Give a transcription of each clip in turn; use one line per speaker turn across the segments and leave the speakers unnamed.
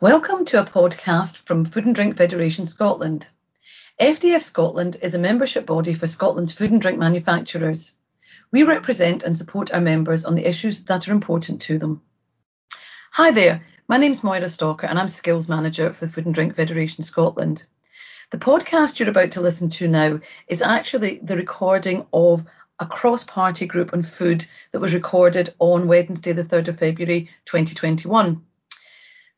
Welcome to a podcast from Food and Drink Federation Scotland. FDF Scotland is a membership body for Scotland's food and drink manufacturers. We represent and support our members on the issues that are important to them. Hi there, my name's Moira Stalker and I'm Skills Manager for Food and Drink Federation Scotland. The podcast you're about to listen to now is actually the recording of a cross party group on food that was recorded on Wednesday, the 3rd of February 2021.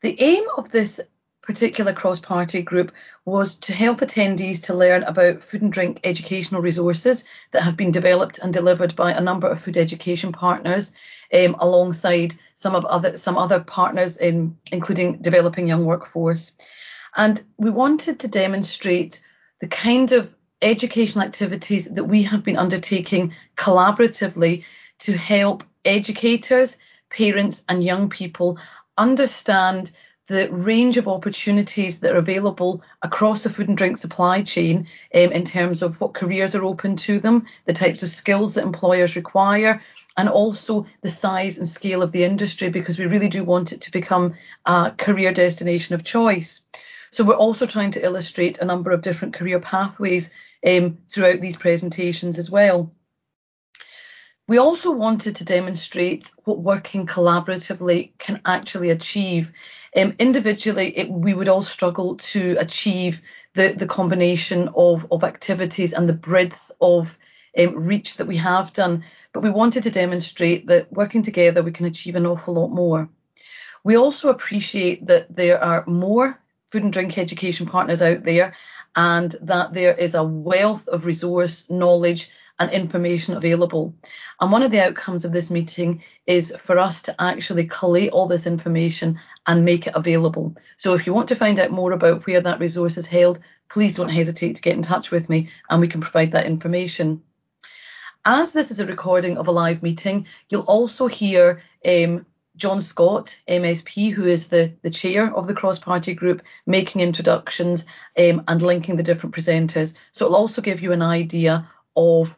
The aim of this particular cross party group was to help attendees to learn about food and drink educational resources that have been developed and delivered by a number of food education partners um, alongside some of other some other partners in including developing young workforce. And we wanted to demonstrate the kind of educational activities that we have been undertaking collaboratively to help educators parents and young people understand the range of opportunities that are available across the food and drink supply chain um, in terms of what careers are open to them, the types of skills that employers require, and also the size and scale of the industry because we really do want it to become a career destination of choice. So we're also trying to illustrate a number of different career pathways um, throughout these presentations as well. We also wanted to demonstrate what working collaboratively can actually achieve. Um, individually, it, we would all struggle to achieve the, the combination of, of activities and the breadth of um, reach that we have done, but we wanted to demonstrate that working together we can achieve an awful lot more. We also appreciate that there are more food and drink education partners out there and that there is a wealth of resource, knowledge, and information available. And one of the outcomes of this meeting is for us to actually collate all this information and make it available. So if you want to find out more about where that resource is held, please don't hesitate to get in touch with me and we can provide that information. As this is a recording of a live meeting, you'll also hear um, John Scott, MSP, who is the, the chair of the cross party group, making introductions um, and linking the different presenters. So it'll also give you an idea of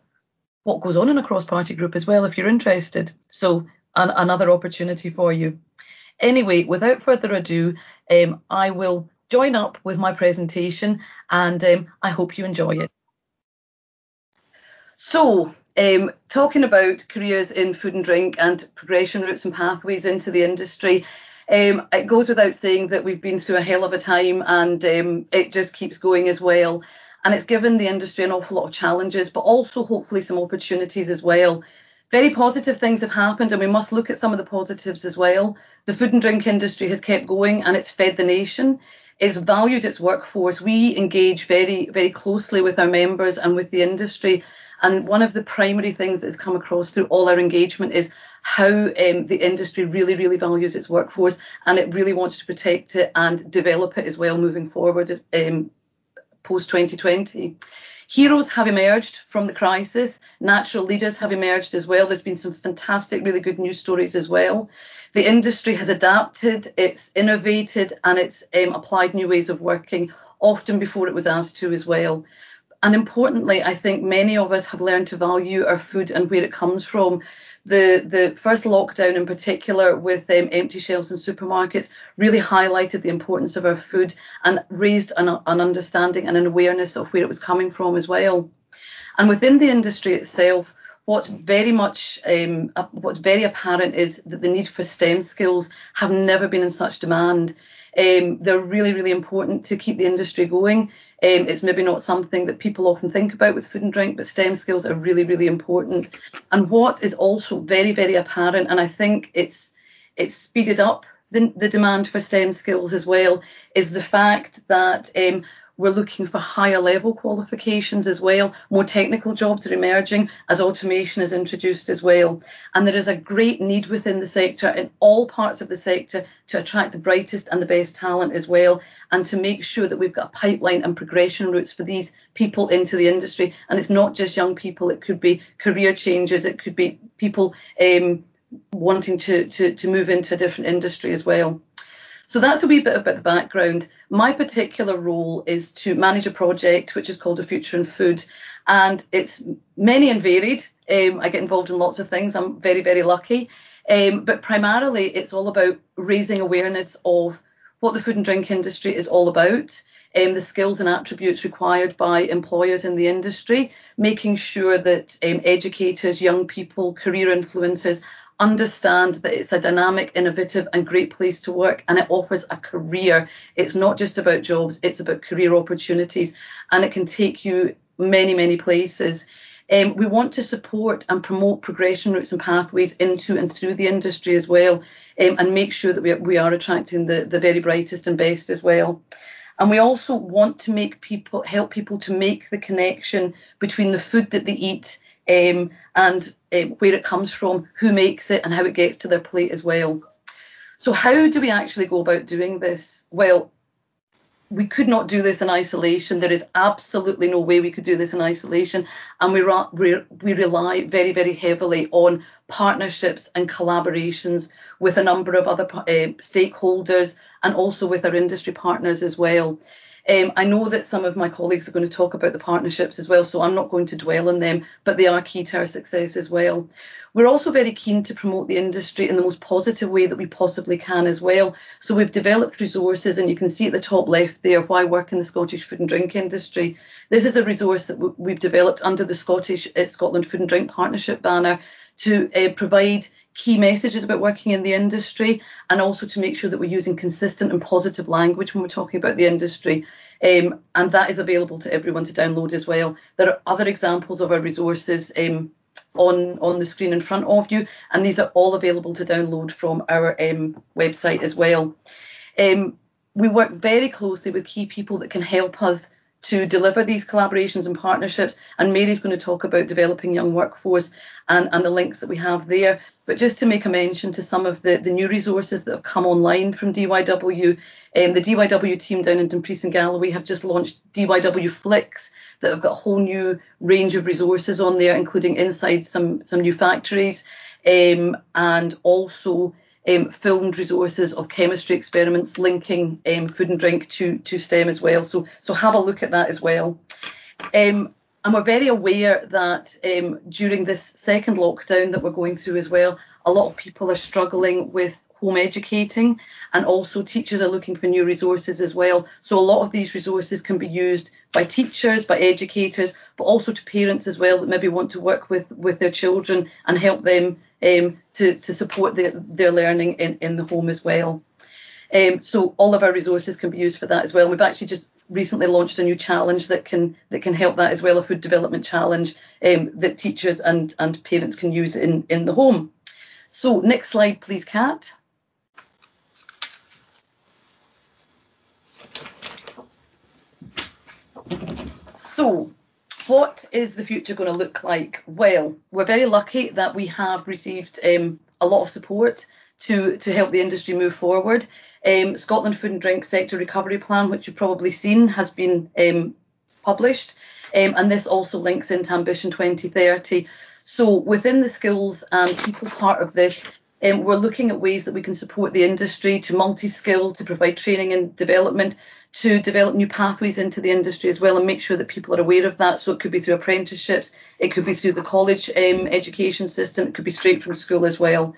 what goes on in a cross party group as well if you're interested. So, an, another opportunity for you. Anyway, without further ado, um, I will join up with my presentation and um, I hope you enjoy it. So, um, talking about careers in food and drink and progression routes and pathways into the industry, um, it goes without saying that we've been through a hell of a time and um, it just keeps going as well and it's given the industry an awful lot of challenges, but also hopefully some opportunities as well. Very positive things have happened, and we must look at some of the positives as well. The food and drink industry has kept going and it's fed the nation. It's valued its workforce. We engage very, very closely with our members and with the industry. And one of the primary things that's come across through all our engagement is how um, the industry really, really values its workforce and it really wants to protect it and develop it as well moving forward um, post 2020. Heroes have emerged from the crisis. Natural leaders have emerged as well. There's been some fantastic, really good news stories as well. The industry has adapted, it's innovated, and it's um, applied new ways of working, often before it was asked to as well. And importantly, I think many of us have learned to value our food and where it comes from the the first lockdown in particular with um, empty shelves in supermarkets really highlighted the importance of our food and raised an, an understanding and an awareness of where it was coming from as well. And within the industry itself, what's very much um, what's very apparent is that the need for STEM skills have never been in such demand. Um, they're really, really important to keep the industry going. Um, it's maybe not something that people often think about with food and drink, but STEM skills are really, really important. And what is also very, very apparent, and I think it's it's speeded up the, the demand for STEM skills as well, is the fact that um, we're looking for higher level qualifications as well. More technical jobs are emerging as automation is introduced as well. And there is a great need within the sector, in all parts of the sector, to attract the brightest and the best talent as well, and to make sure that we've got a pipeline and progression routes for these people into the industry. And it's not just young people, it could be career changes, it could be people um, wanting to, to, to move into a different industry as well. So that's a wee bit about the background. My particular role is to manage a project which is called A Future in Food, and it's many and varied. Um, I get involved in lots of things. I'm very, very lucky. Um, but primarily, it's all about raising awareness of what the food and drink industry is all about, um, the skills and attributes required by employers in the industry, making sure that um, educators, young people, career influencers understand that it's a dynamic, innovative, and great place to work, and it offers a career. It's not just about jobs, it's about career opportunities, and it can take you many, many places. Um, we want to support and promote progression routes and pathways into and through the industry as well, um, and make sure that we, we are attracting the, the very brightest and best as well. And we also want to make people help people to make the connection between the food that they eat um, and uh, where it comes from, who makes it, and how it gets to their plate as well. So, how do we actually go about doing this? Well, we could not do this in isolation. There is absolutely no way we could do this in isolation, and we we, rely very very heavily on partnerships and collaborations with a number of other uh, stakeholders and also with our industry partners as well. Um, I know that some of my colleagues are going to talk about the partnerships as well, so I'm not going to dwell on them, but they are key to our success as well. We're also very keen to promote the industry in the most positive way that we possibly can as well. So we've developed resources, and you can see at the top left there why work in the Scottish food and drink industry. This is a resource that we've developed under the Scottish uh, Scotland Food and Drink Partnership banner to uh, provide key messages about working in the industry and also to make sure that we're using consistent and positive language when we're talking about the industry. Um, and that is available to everyone to download as well. There are other examples of our resources um, on, on the screen in front of you, and these are all available to download from our um, website as well. Um, we work very closely with key people that can help us to deliver these collaborations and partnerships. And Mary's going to talk about developing young workforce and, and the links that we have there. But just to make a mention to some of the, the new resources that have come online from DYW, um, the DYW team down in Dumfries and Galloway have just launched DYW Flicks that have got a whole new range of resources on there, including inside some, some new factories um, and also um, filmed resources of chemistry experiments linking um, food and drink to, to STEM as well. So, so have a look at that as well. Um, and we're very aware that um, during this second lockdown that we're going through as well, a lot of people are struggling with home educating and also teachers are looking for new resources as well. So a lot of these resources can be used by teachers, by educators, but also to parents as well that maybe want to work with, with their children and help them um, to, to support their, their learning in, in the home as well. Um, so all of our resources can be used for that as well. We've actually just recently launched a new challenge that can that can help that as well, a food development challenge um, that teachers and, and parents can use in, in the home. So next slide, please, Kat. So what is the future going to look like? Well, we're very lucky that we have received um, a lot of support to, to help the industry move forward. Um, Scotland Food and Drink Sector Recovery Plan, which you've probably seen, has been um, published, um, and this also links into Ambition 2030. So within the skills and people part of this, um, we're looking at ways that we can support the industry to multi-skill, to provide training and development, to develop new pathways into the industry as well and make sure that people are aware of that. So it could be through apprenticeships, it could be through the college um, education system, it could be straight from school as well.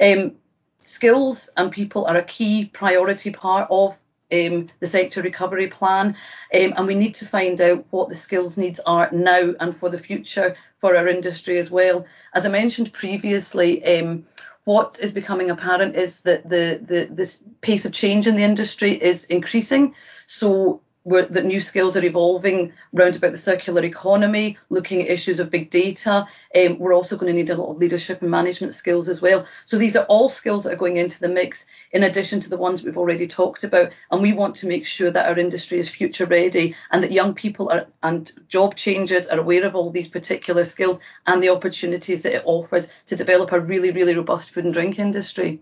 Um, skills and people are a key priority part of um, the sector recovery plan, um, and we need to find out what the skills needs are now and for the future for our industry as well. As I mentioned previously, um, what is becoming apparent is that the, the this pace of change in the industry is increasing. So that new skills are evolving round about the circular economy, looking at issues of big data. Um, we're also going to need a lot of leadership and management skills as well. So these are all skills that are going into the mix in addition to the ones we've already talked about. And we want to make sure that our industry is future ready and that young people are, and job changers are aware of all these particular skills and the opportunities that it offers to develop a really, really robust food and drink industry.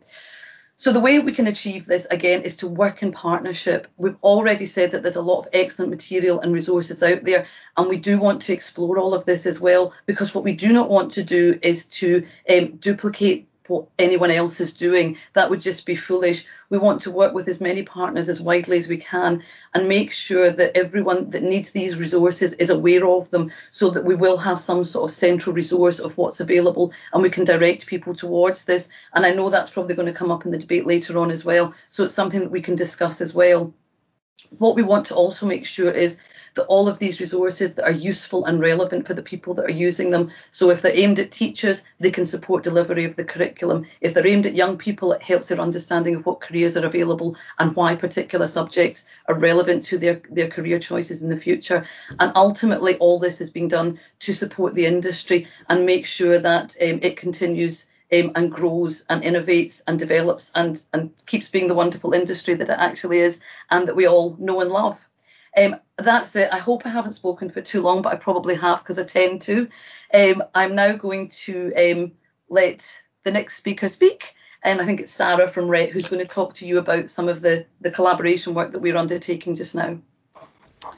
So the way we can achieve this again is to work in partnership. We've already said that there's a lot of excellent material and resources out there, and we do want to explore all of this as well because what we do not want to do is to um, duplicate what anyone else is doing. That would just be foolish. We want to work with as many partners as widely as we can and make sure that everyone that needs these resources is aware of them so that we will have some sort of central resource of what's available and we can direct people towards this. And I know that's probably going to come up in the debate later on as well. So it's something that we can discuss as well. What we want to also make sure is that all of these resources that are useful and relevant for the people that are using them. So if they're aimed at teachers, they can support delivery of the curriculum. If they're aimed at young people, it helps their understanding of what careers are available and why particular subjects are relevant to their, their career choices in the future. And ultimately, all this is being done to support the industry and make sure that um, it continues um, and grows and innovates and develops and, and keeps being the wonderful industry that it actually is and that we all know and love. Um, that's it. I hope I haven't spoken for too long, but I probably have because I tend to. Um, I'm now going to um, let the next speaker speak. And I think it's Sarah from RET who's going to talk to you about some of the, the collaboration work that we're undertaking just now.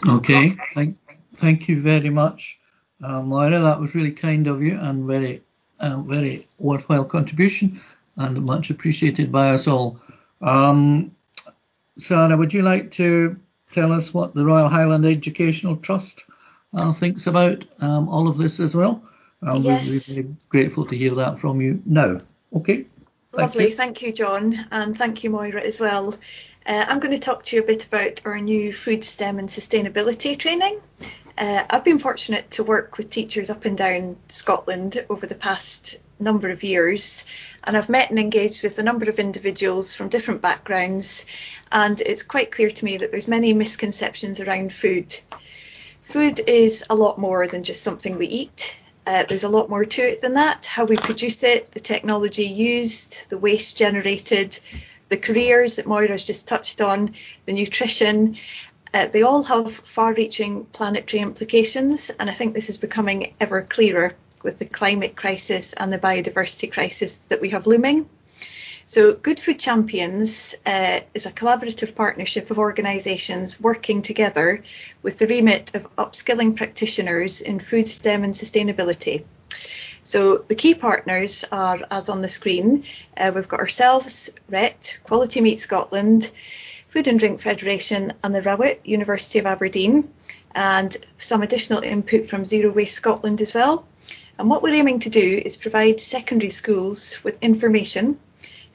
Okay, thank, thank you very much, uh, Moira. That was really kind of you and very, uh, very worthwhile contribution and much appreciated by us all. Um, Sarah, would you like to tell us what the Royal Highland Educational Trust uh, thinks about um, all of this as well. Um,
yes.
We'd be very grateful to hear that from you now. Okay.
Thank Lovely, you. thank you, John, and thank you, Moira, as well. Uh, I'm going to talk to you a bit about our new food STEM and sustainability training. Uh, I've been fortunate to work with teachers up and down Scotland over the past number of years, and I've met and engaged with a number of individuals from different backgrounds, and it's quite clear to me that there's many misconceptions around food. Food is a lot more than just something we eat. Uh, there's a lot more to it than that. How we produce it, the technology used, the waste generated, the careers that Moira's just touched on, the nutrition, uh, they all have far reaching planetary implications, and I think this is becoming ever clearer with the climate crisis and the biodiversity crisis that we have looming. So, Good Food Champions uh, is a collaborative partnership of organisations working together with the remit of upskilling practitioners in food STEM and sustainability. So, the key partners are, as on the screen, uh, we've got ourselves, RET, Quality Meat Scotland, Food and Drink Federation, and the Rowett, University of Aberdeen, and some additional input from Zero Waste Scotland as well. And what we're aiming to do is provide secondary schools with information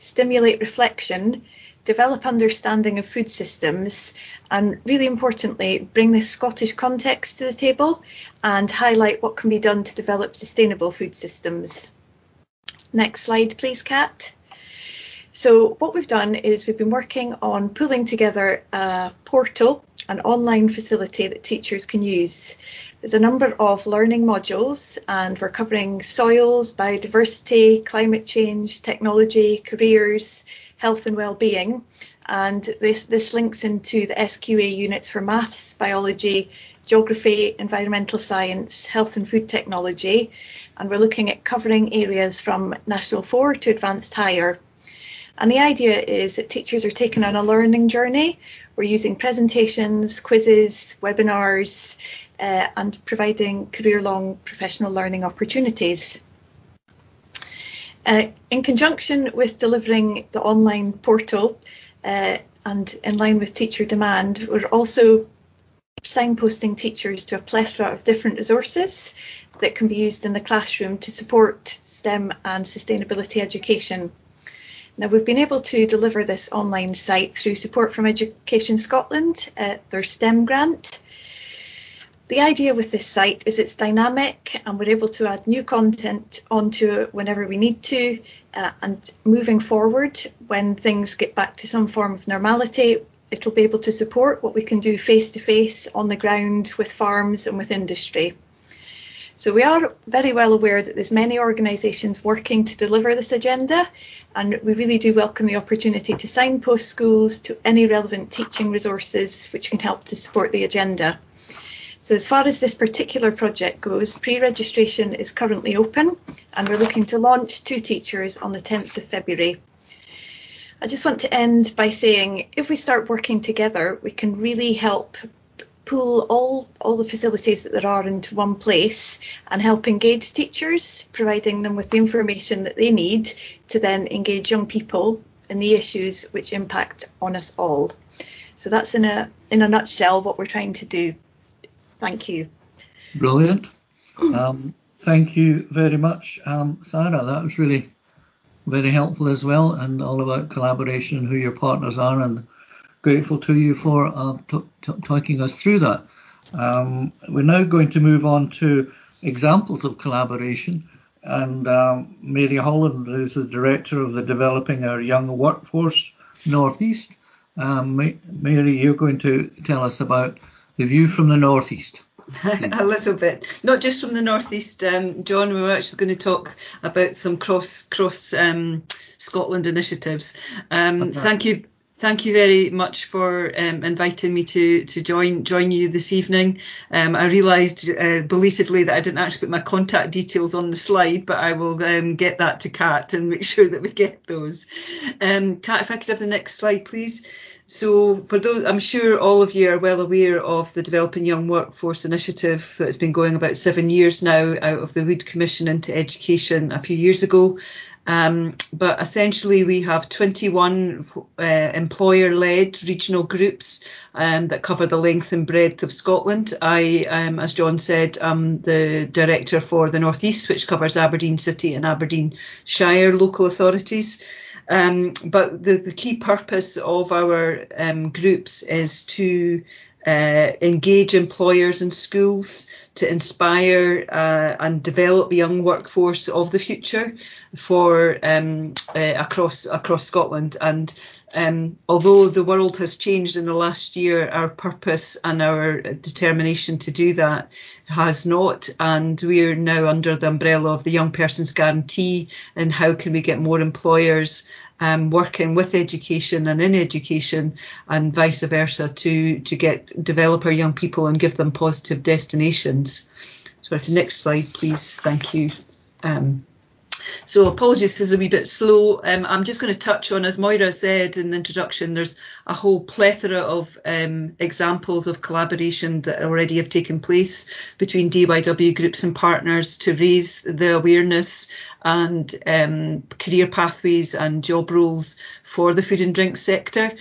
stimulate reflection, develop understanding of food systems, and really importantly, bring the Scottish context to the table and highlight what can be done to develop sustainable food systems. Next slide, please, Kat. So what we've done is we've been working on pulling together a portal, an online facility that teachers can use. There's a number of learning modules and we're covering soils, biodiversity, climate change, technology, careers, health and well-being. And this, this links into the SQA units for maths, biology, geography, environmental science, health and food technology. And we're looking at covering areas from National 4 to Advanced Higher. And the idea is that teachers are taken on a learning journey. We're using presentations, quizzes, webinars, uh, and providing career long professional learning opportunities. Uh, in conjunction with delivering the online portal uh, and in line with teacher demand, we're also signposting teachers to a plethora of different resources that can be used in the classroom to support STEM and sustainability education. Now, we've been able to deliver this online site through support from Education Scotland, uh, their STEM grant. The idea with this site is it's dynamic and we're able to add new content onto it whenever we need to. Uh, and moving forward, when things get back to some form of normality, it'll be able to support what we can do face to face on the ground with farms and with industry. So we are very well aware that there's many organisations working to deliver this agenda, and we really do welcome the opportunity to signpost schools to any relevant teaching resources which can help to support the agenda. So as far as this particular project goes, pre-registration is currently open and we're looking to launch two teachers on the 10th of February. I just want to end by saying if we start working together, we can really help pool all, all the facilities that there are into one place and help engage teachers, providing them with the information that they need to then engage young people in the issues which impact on us all. So that's in a in a nutshell what we're trying to do. Thank you.
Brilliant. Um, thank you very much, um, Sarah. That was really very helpful as well, and all about collaboration and who your partners are, and grateful to you for uh, t- t- talking us through that. Um, we're now going to move on to examples of collaboration, and um, Mary Holland, who's the director of the Developing Our Young Workforce Northeast. Um, Mary, you're going to tell us about the view from the Northeast.
a little bit, not just from the northeast. Um, John, we are actually going to talk about some cross cross um, Scotland initiatives. Um, okay. Thank you. Thank you very much for um, inviting me to to join join you this evening. Um, I realised uh, belatedly that I didn't actually put my contact details on the slide, but I will um, get that to Kat and make sure that we get those. Um, Kat, if I could have the next slide, please. So, for those, I'm sure all of you are well aware of the Developing Young Workforce Initiative that's been going about seven years now out of the Wood Commission into Education a few years ago. Um, but essentially, we have 21 uh, employer led regional groups um, that cover the length and breadth of Scotland. I, um, as John said, am the director for the North East, which covers Aberdeen City and Aberdeen Shire local authorities. Um, but the, the, key purpose of our um, groups is to uh, engage employers and schools to inspire uh, and develop young workforce of the future for um, uh, across across Scotland. And um, although the world has changed in the last year, our purpose and our determination to do that has not. And we're now under the umbrella of the Young Persons Guarantee and how can we get more employers um, working with education and in education and vice versa to, to get develop our young people and give them positive destinations. So the next slide, please. Thank you. Um, so apologies, this is a wee bit slow. Um, I'm just going to touch on, as Moira said in the introduction, there's a whole plethora of um, examples of collaboration that already have taken place between DYW groups and partners to raise the awareness and um, career pathways and job roles for the food and drink sector.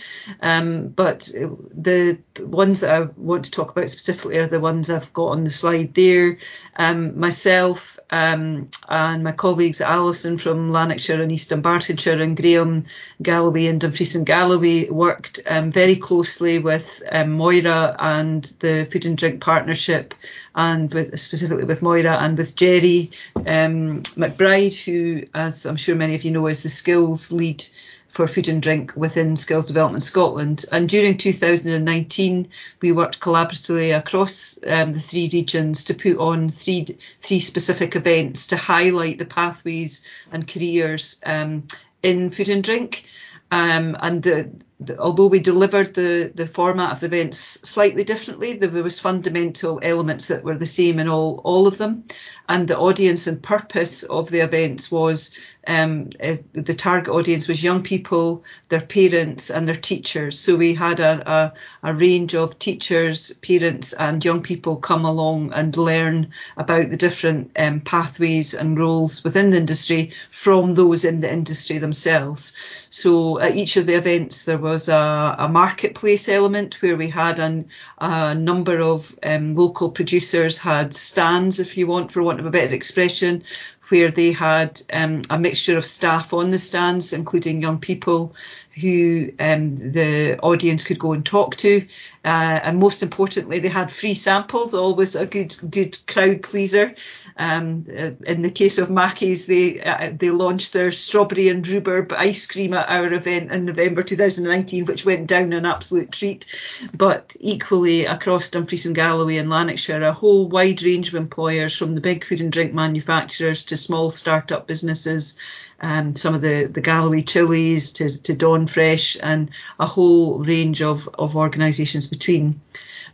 Um, but the ones that I want to talk about specifically are the ones I've got on the slide there. Um, myself um, and my colleagues Alison from Lanarkshire and East Dunbartonshire and Graham Galloway and Dumfries and Galloway worked um, very closely with um, Moira and the Food and Drink Partnership and with specifically with Moira and with Jerry um, McBride, who, as I'm sure many of you know, is the skills lead for food and drink within Skills Development Scotland. And during 2019, we worked collaboratively across um, the three regions to put on three three specific events to highlight the pathways and careers um, in food and drink. Um, and the, although we delivered the, the format of the events slightly differently, there was fundamental elements that were the same in all, all of them. And the audience and purpose of the events was um, uh, the target audience was young people, their parents, and their teachers. So we had a, a, a, range of teachers, parents, and young people come along and learn about the different um, pathways and roles within the industry from those in the industry themselves. So at each of the events, there was a, a marketplace element where we had an, a number of um, local producers had stands, if you want, for want of a better expression, where they had um, a mixture of staff on the stands, including young people who um, the audience could go and talk to. Uh, and most importantly, they had free samples, always a good good crowd pleaser. Um, uh, in the case of Mackie's, they uh, they launched their strawberry and rhubarb ice cream at our event in November 2019, which went down an absolute treat. But equally across Dumfries and Galloway and Lanarkshire, a whole wide range of employers from the big food and drink manufacturers to small start-up businesses um, some of the, the Galloway chilies to, to Dawnfresh and a whole range of, of organisations between.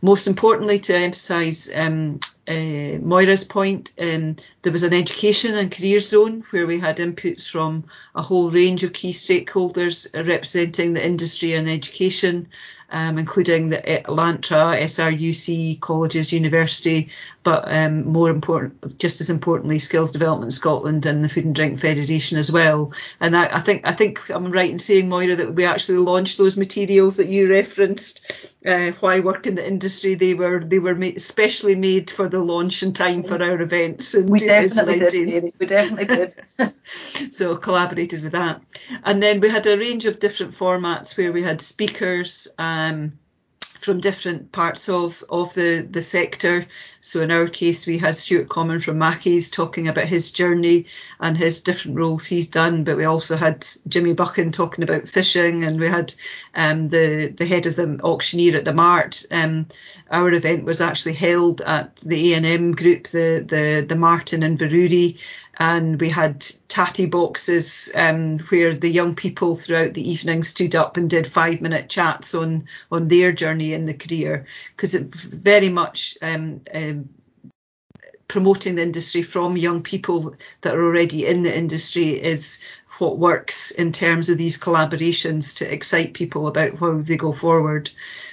Most importantly, to emphasise um, uh, Moira's point, um, there was an education and career zone where we had inputs from a whole range of key stakeholders representing the industry and education um, including the Lantra, SRUC, colleges, university, but um, more important, just as importantly, Skills Development Scotland and the Food and Drink Federation as well. And I, I think I think I'm right in saying, Moira, that we actually launched those materials that you referenced. Uh, why work in the industry? They were they were made, specially made for the launch in time for our events. In
we definitely did. We definitely did.
so collaborated with that, and then we had a range of different formats where we had speakers. Um, from different parts of, of the, the sector. So in our case, we had Stuart Common from Mackie's talking about his journey and his different roles he's done. But we also had Jimmy Buchan talking about fishing, and we had um, the the head of the auctioneer at the Mart. Um, our event was actually held at the ANM group, the the the Martin in Inverurie, and we had tatty boxes um, where the young people throughout the evening stood up and did five minute chats on on their journey in the career because it very much um, um, promoting the industry from young people that are already in the industry is what works in terms of these collaborations to excite people about how they go forward.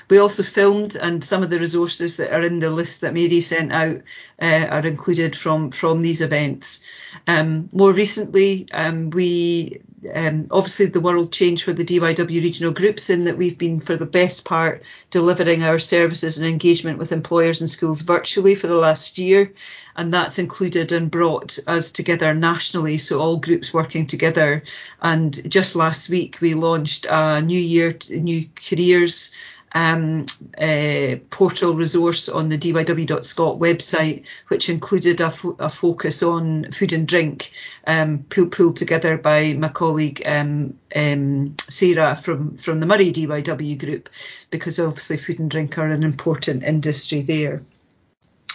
We also filmed, and some of the resources that are in the list that Mary sent out uh, are included from from these events. Um, more recently, um, we um, obviously the world changed for the DYW regional groups in that we've been for the best part delivering our services and engagement with employers and schools virtually for the last year and that's included and brought us together nationally so all groups working together and just last week we launched a new year new careers um, uh, portal resource on the dyw.scot website, which included a, fo- a, focus on food and drink, um, pulled, pulled together by my colleague um, um Sarah from, from the Moray DYW group, because obviously food and drink are an important industry there.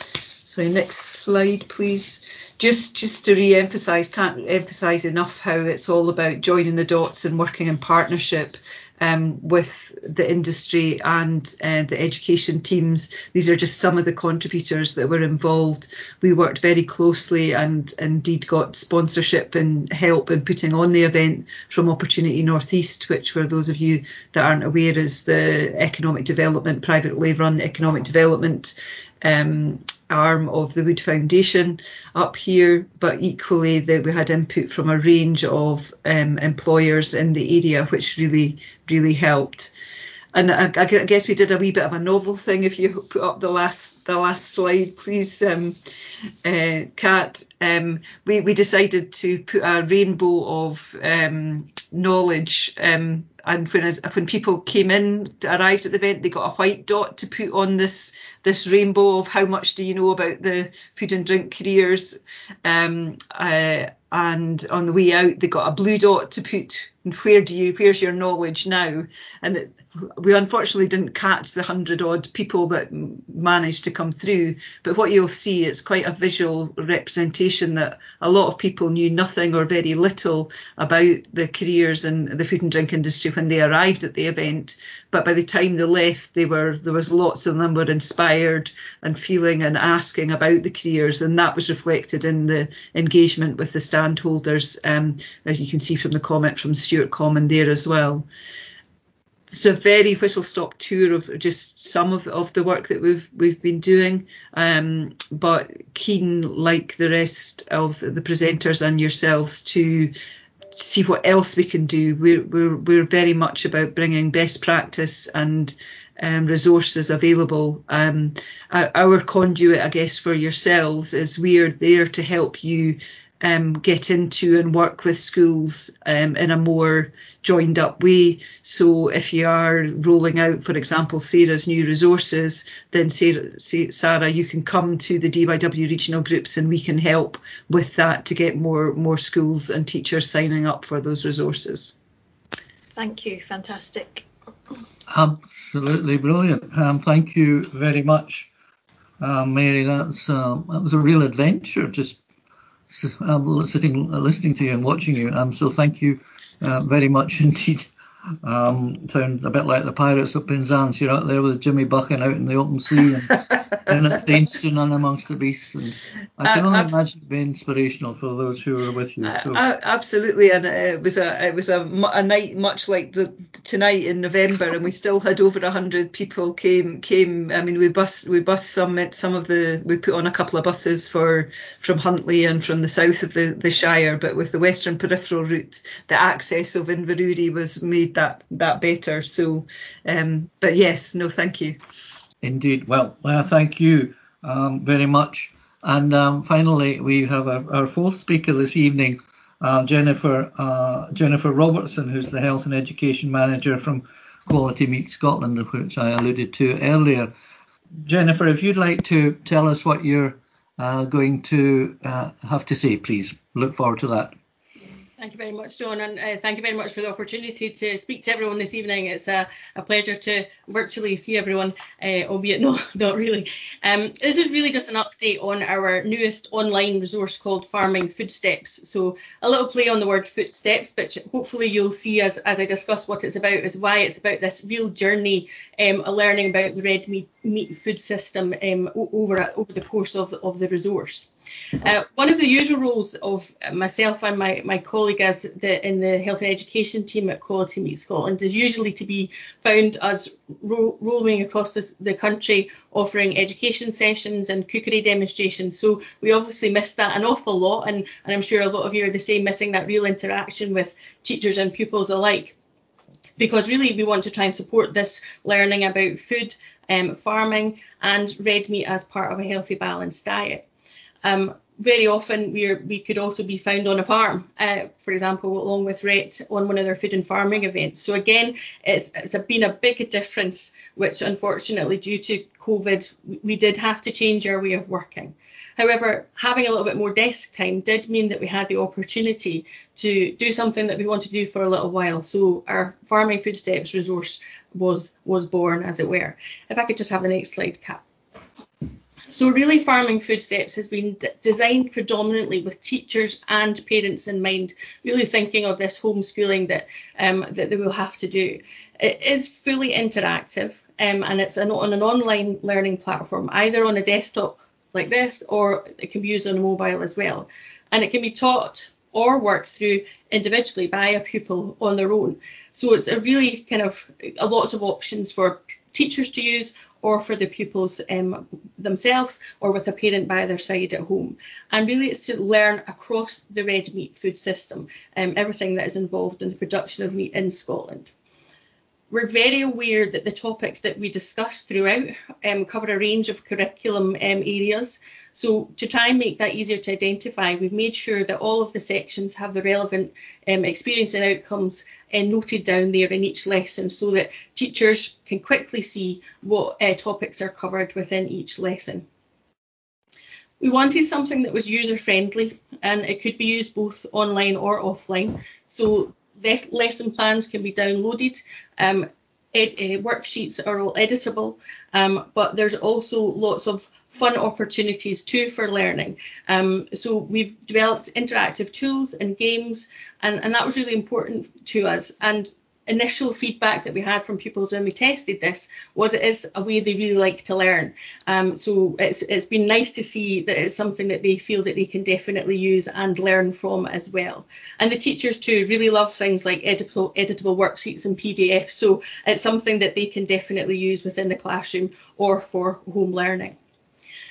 Sorry, next slide, please just just to re-emphasize can't emphasize enough how it's all about joining the dots and working in partnership um, with the industry and uh, the education teams. These are just some of the contributors that were involved. We worked very closely and indeed got sponsorship and help in putting on the event from Opportunity Northeast, which for those of you that aren't aware is the economic development, privately run economic development um, arm of the Wood Foundation up here, but equally that we had input from a range of um, employers in the area, which really, really helped. And I, I, guess we did a wee bit of a novel thing. If you put up the last the last slide, please, um, uh, Kat. Um, we we decided to put a rainbow of um, knowledge um, and when when people came in arrived at the event they got a white dot to put on this this rainbow of how much do you know about the food and drink careers. Um, uh, and on the way out they got a blue dot to put where do you where's your knowledge now? And it, we unfortunately didn't catch the hundred odd people that managed to come through. But what you'll see it's quite a visual representation that a lot of people knew nothing or very little about the careers in the food and drink industry when they arrived at the event. But by the time they left they were there was lots of them were inspired and feeling and asking about the careers. And that was reflected in the engagement with the stand holders um, as you can see from the comment from Stuart Common there as well it's a very whistle stop tour of just some of, of the work that we've we've been doing. Um, but keen, like the rest of the presenters and yourselves, to see what else we can do. We're we're we're very much about bringing best practice and um, resources available. Um, our conduit, I guess, for yourselves is we're there to help you um, get into and work with schools um, in a more joined up way. So if you are rolling out, for example, Sarah's new resources, then Sarah, Sarah, you can come to the DYW regional groups and we can help with that to get more more schools and teachers signing up for those resources.
Thank you, fantastic.
Absolutely brilliant. Um, thank you very much, uh, Mary. That's uh, that was a real adventure just um, sitting, listening to you and watching you. Um, so thank you uh, very much indeed. Um, sound a bit like the Pirates of Penzance. You're out there with Jimmy Buchan out in the open sea and down at Thainstone and amongst the beasts. And I can uh, only abs- imagine it being inspirational for those who were with you.
So. Uh, absolutely, and it was a it was a, a night much like the tonight in November, and we still had over a hundred people came came. I mean, we bus we bus some some of the we put on a couple of buses for from Huntly and from the south of the the Shire, but with the Western Peripheral route, the access of Inverurie was made that that better. So, um, but yes, no, thank you.
Indeed. Well, well thank you um, very much. And um, finally, we have our, our, fourth speaker this evening, uh, Jennifer uh, Jennifer Robertson, who's the Health and Education Manager from Quality Meat Scotland, of which I alluded to earlier. Jennifer, if you'd like to tell us what you're uh, going to uh, have to say, please. Look forward to that.
Thank you very much, John, and uh, thank you very much for the opportunity to speak to everyone this evening. It's a, a pleasure to virtually see everyone, uh, albeit no, not really. Um, this is really just an update on our newest online resource called Farming Foodsteps. So a little play on the word footsteps, but hopefully you'll see as, as I discuss what it's about, is why it's about this real journey, um, learning about the red meat, meat food system um, over, over the course of, of the resource. Uh, one of the usual roles of myself and my, my colleague as the, in the health and education team at Quality Meat Scotland is usually to be found as ro- roaming across this, the country offering education sessions and cookery demonstrations. So we obviously miss that an awful lot, and, and I'm sure a lot of you are the same, missing that real interaction with teachers and pupils alike because really we want to try and support this learning about food, um, farming, and red meat as part of a healthy, balanced diet. Um, very often we we could also be found on a farm, uh, for example, along with RET on one of their food and farming events. So again, it's, it's a, been a big difference, which unfortunately due to COVID, we did have to change our way of working. However, having a little bit more desk time did mean that we had the opportunity to do something that we wanted to do for a little while. So our farming foodsteps resource was was born, as it were. If I could just have the next slide, Kat. So really farming foodsteps has been d- designed predominantly with teachers and parents in mind, really thinking of this homeschooling that um, that they will have to do. It is fully interactive um, and it's an, on an online learning platform, either on a desktop like this or it can be used on a mobile as well. And it can be taught or worked through individually by a pupil on their own. So it's a really kind of a lots of options for teachers to use or for the pupils um, themselves or with a parent by their side at home. And really it's to learn across the red meat food system, um, everything that is involved in the production of meat in Scotland. We're very aware that the topics that we discuss throughout um, cover a range of curriculum um, areas. So to try and make that easier to identify, we've made sure that all of the sections have the relevant um, experience and outcomes uh, noted down there in each lesson so that teachers can quickly see what uh, topics are covered within each lesson. We wanted something that was user friendly and it could be used both online or offline. So lesson plans can be downloaded. Um, ed, uh, worksheets are all editable, um, but there's also lots of fun opportunities too for learning. Um, so we've developed interactive tools and games, and, and that was really important to us. And initial feedback that we had from pupils when we tested this was it is a way they really like to learn. Um, so it's it's been nice to see that it's something that they feel that they can definitely use and learn from as well. And the teachers too really love things like editable editable worksheets and PDFs. So it's something that they can definitely use within the classroom or for home learning.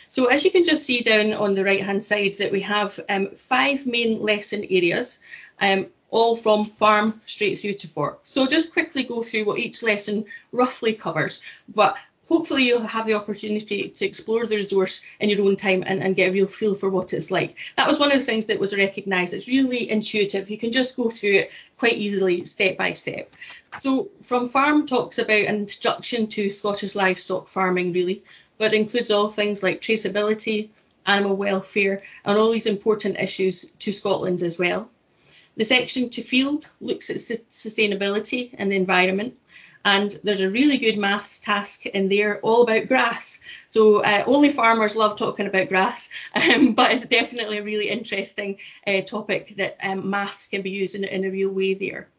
So as you can just see down on the right hand side that we have um, five main lesson areas. Um, all from farm straight through to fork. So just quickly go through what each lesson roughly covers, but hopefully you'll have the opportunity to explore the resource in your own time and, and, get a real feel for what it's like. That was one of the things that was recognised. It's really intuitive. You can just go through it quite easily, step by step. So from farm talks about an introduction to Scottish livestock farming really, but includes all things like traceability, animal welfare and all these important issues to Scotland as well. The section to field looks at sustainability and the environment. And there's a really good maths task in there all about grass. So uh, only farmers love talking about grass, um, but it's definitely a really interesting uh, topic that um, maths can be used in, in a real way there.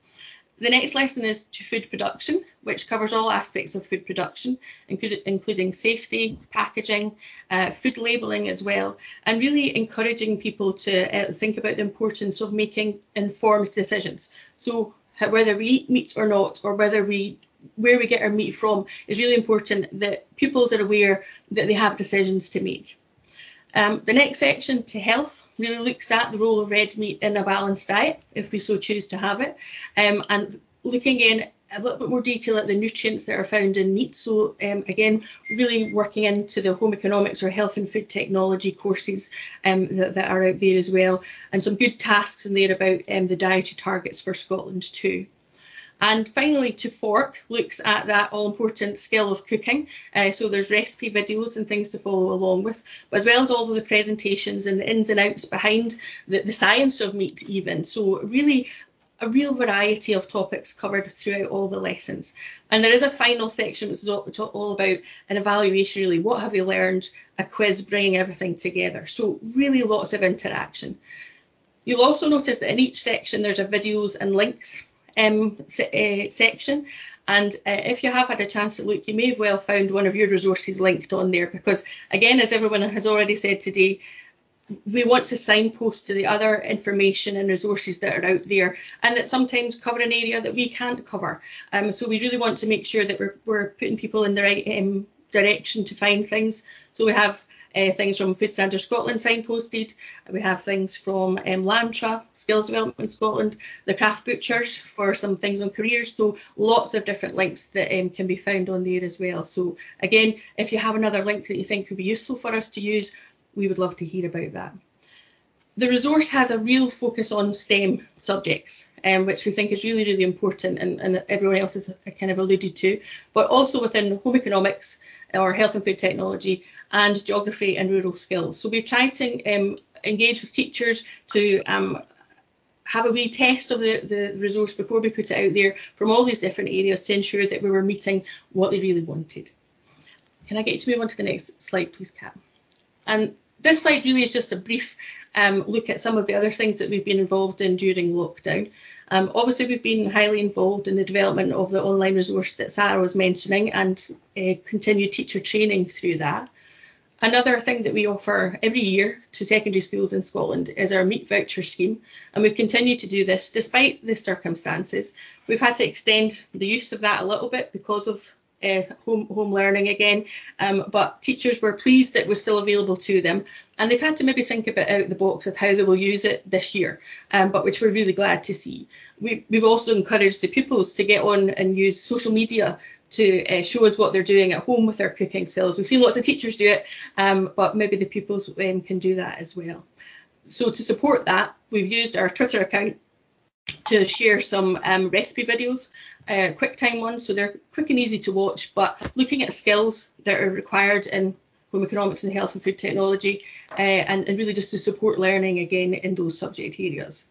The next lesson is to food production, which covers all aspects of food production, including safety, packaging, uh, food labelling as well, and really encouraging people to uh, think about the importance of making informed decisions. So whether we eat meat or not, or whether we where we get our meat from is really important that pupils are aware that they have decisions to make. Um, the next section to health really looks at the role of red meat in a balanced diet, if we so choose to have it, um, and looking in a little bit more detail at the nutrients that are found in meat. So um, again, really working into the home economics or health and food technology courses um, that, that, are out there as well, and some good tasks in there about um, the dietary targets for Scotland too. And finally, to fork looks at that all important skill of cooking. Uh, so there's recipe videos and things to follow along with, but as well as all of the presentations and the ins and outs behind the, the science of meat, even. So really a real variety of topics covered throughout all the lessons. And there is a final section which is all about an evaluation really, what have you learned, a quiz bringing everything together. So really lots of interaction. You'll also notice that in each section there's a videos and links um, se- uh, section. And uh, if you have had a chance to look, you may have well found one of your resources linked on there because, again, as everyone has already said today, we want to signpost to the other information and resources that are out there and that sometimes cover an area that we can't cover. Um, so we really want to make sure that we're, we're putting people in the right um, direction to find things. So we have uh, things from Food Standards Scotland signposted. We have things from um, Lantra, Skills Development Scotland, the Craft Butchers for some things on careers. So lots of different links that um, can be found on there as well. So again, if you have another link that you think would be useful for us to use, we would love to hear about that. The resource has a real focus on STEM subjects, um, which we think is really, really important, and, and everyone else has kind of alluded to, but also within home economics or health and food technology and geography and rural skills. So we're trying to um, engage with teachers to um, have a wee test of the, the resource before we put it out there from all these different areas to ensure that we were meeting what they really wanted. Can I get you to move on to the next slide, please, Kat? And this slide really is just a brief um, look at some of the other things that we've been involved in during lockdown. Um, obviously, we've been highly involved in the development of the online resource that Sarah was mentioning and uh, continued teacher training through that. Another thing that we offer every year to secondary schools in Scotland is our meat voucher scheme, and we continue to do this despite the circumstances. We've had to extend the use of that a little bit because of uh, home home learning again. Um, but teachers were pleased that it was still available to them, and they've had to maybe think a bit out of the box of how they will use it this year. Um, but which we're really glad to see. We, we've also encouraged the pupils to get on and use social media to uh, show us what they're doing at home with their cooking skills. We've seen lots of teachers do it, um, but maybe the pupils um, can do that as well. So to support that, we've used our Twitter account to share some um, recipe videos, uh, quick time ones, so they're quick and easy to watch, but looking at skills that are required in home economics and health and food technology, uh, and, and really just to support learning again in those subject areas.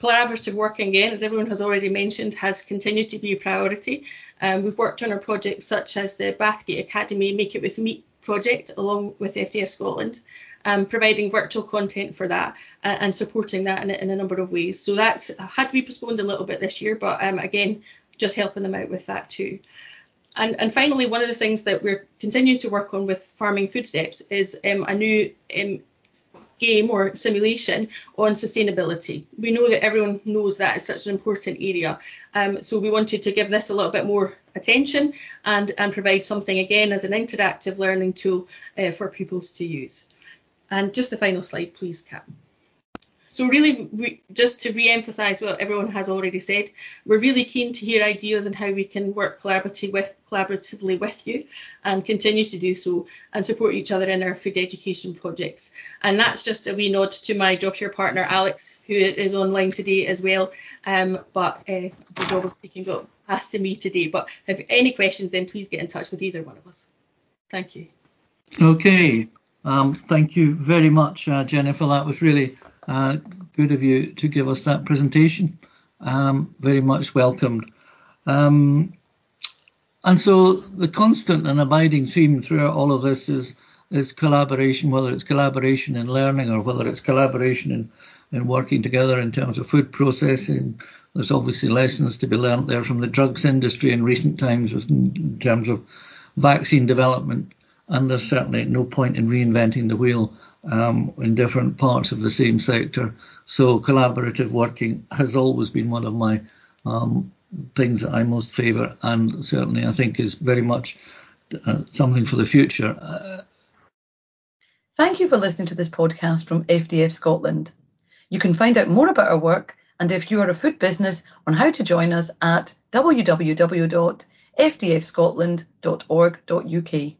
Collaborative working again, as everyone has already mentioned, has continued to be a priority. Um, we've worked on our projects such as the Bathgate Academy Make It With Meat project along with FDF Scotland, um, providing virtual content for that uh, and supporting that in, in, a number of ways. So that's had to be postponed a little bit this year, but um, again, just helping them out with that too. And, and finally, one of the things that we're continuing to work on with Farming Food Foodsteps is um, a new um, game or simulation on sustainability. We know that everyone knows that is such an important area. Um, so we wanted to give this a little bit more attention and, and provide something again as an interactive learning tool uh, for pupils to use. And just the final slide, please, Kat. So really, we, just to re-emphasise what everyone has already said, we're really keen to hear ideas on how we can work collaboratively with, collaboratively with you and continue to do so and support each other in our food education projects. And that's just a wee nod to my job share partner, Alex, who is online today as well. Um, but uh, the job of speaking got passed to me today. But if any questions, then please get in touch with either one of us. Thank you.
Okay. Um, thank you very much, uh, Jennifer. That was really uh, good of you to give us that presentation. Um, very much welcomed. Um, and so the constant and abiding theme throughout all of this is is collaboration, whether it's collaboration in learning or whether it's collaboration in in working together in terms of food processing. There's obviously lessons to be learnt there from the drugs industry in recent times in terms of vaccine development, and there's certainly no point in reinventing the wheel um, in different parts of the same sector. So collaborative working has always been one of my um, things that I most favour, and certainly I think is very much uh, something for the future. Uh,
Thank you for listening to this podcast from FDF Scotland. You can find out more about our work and if you are a food business on how to join us at www.fdfscotland.org.uk.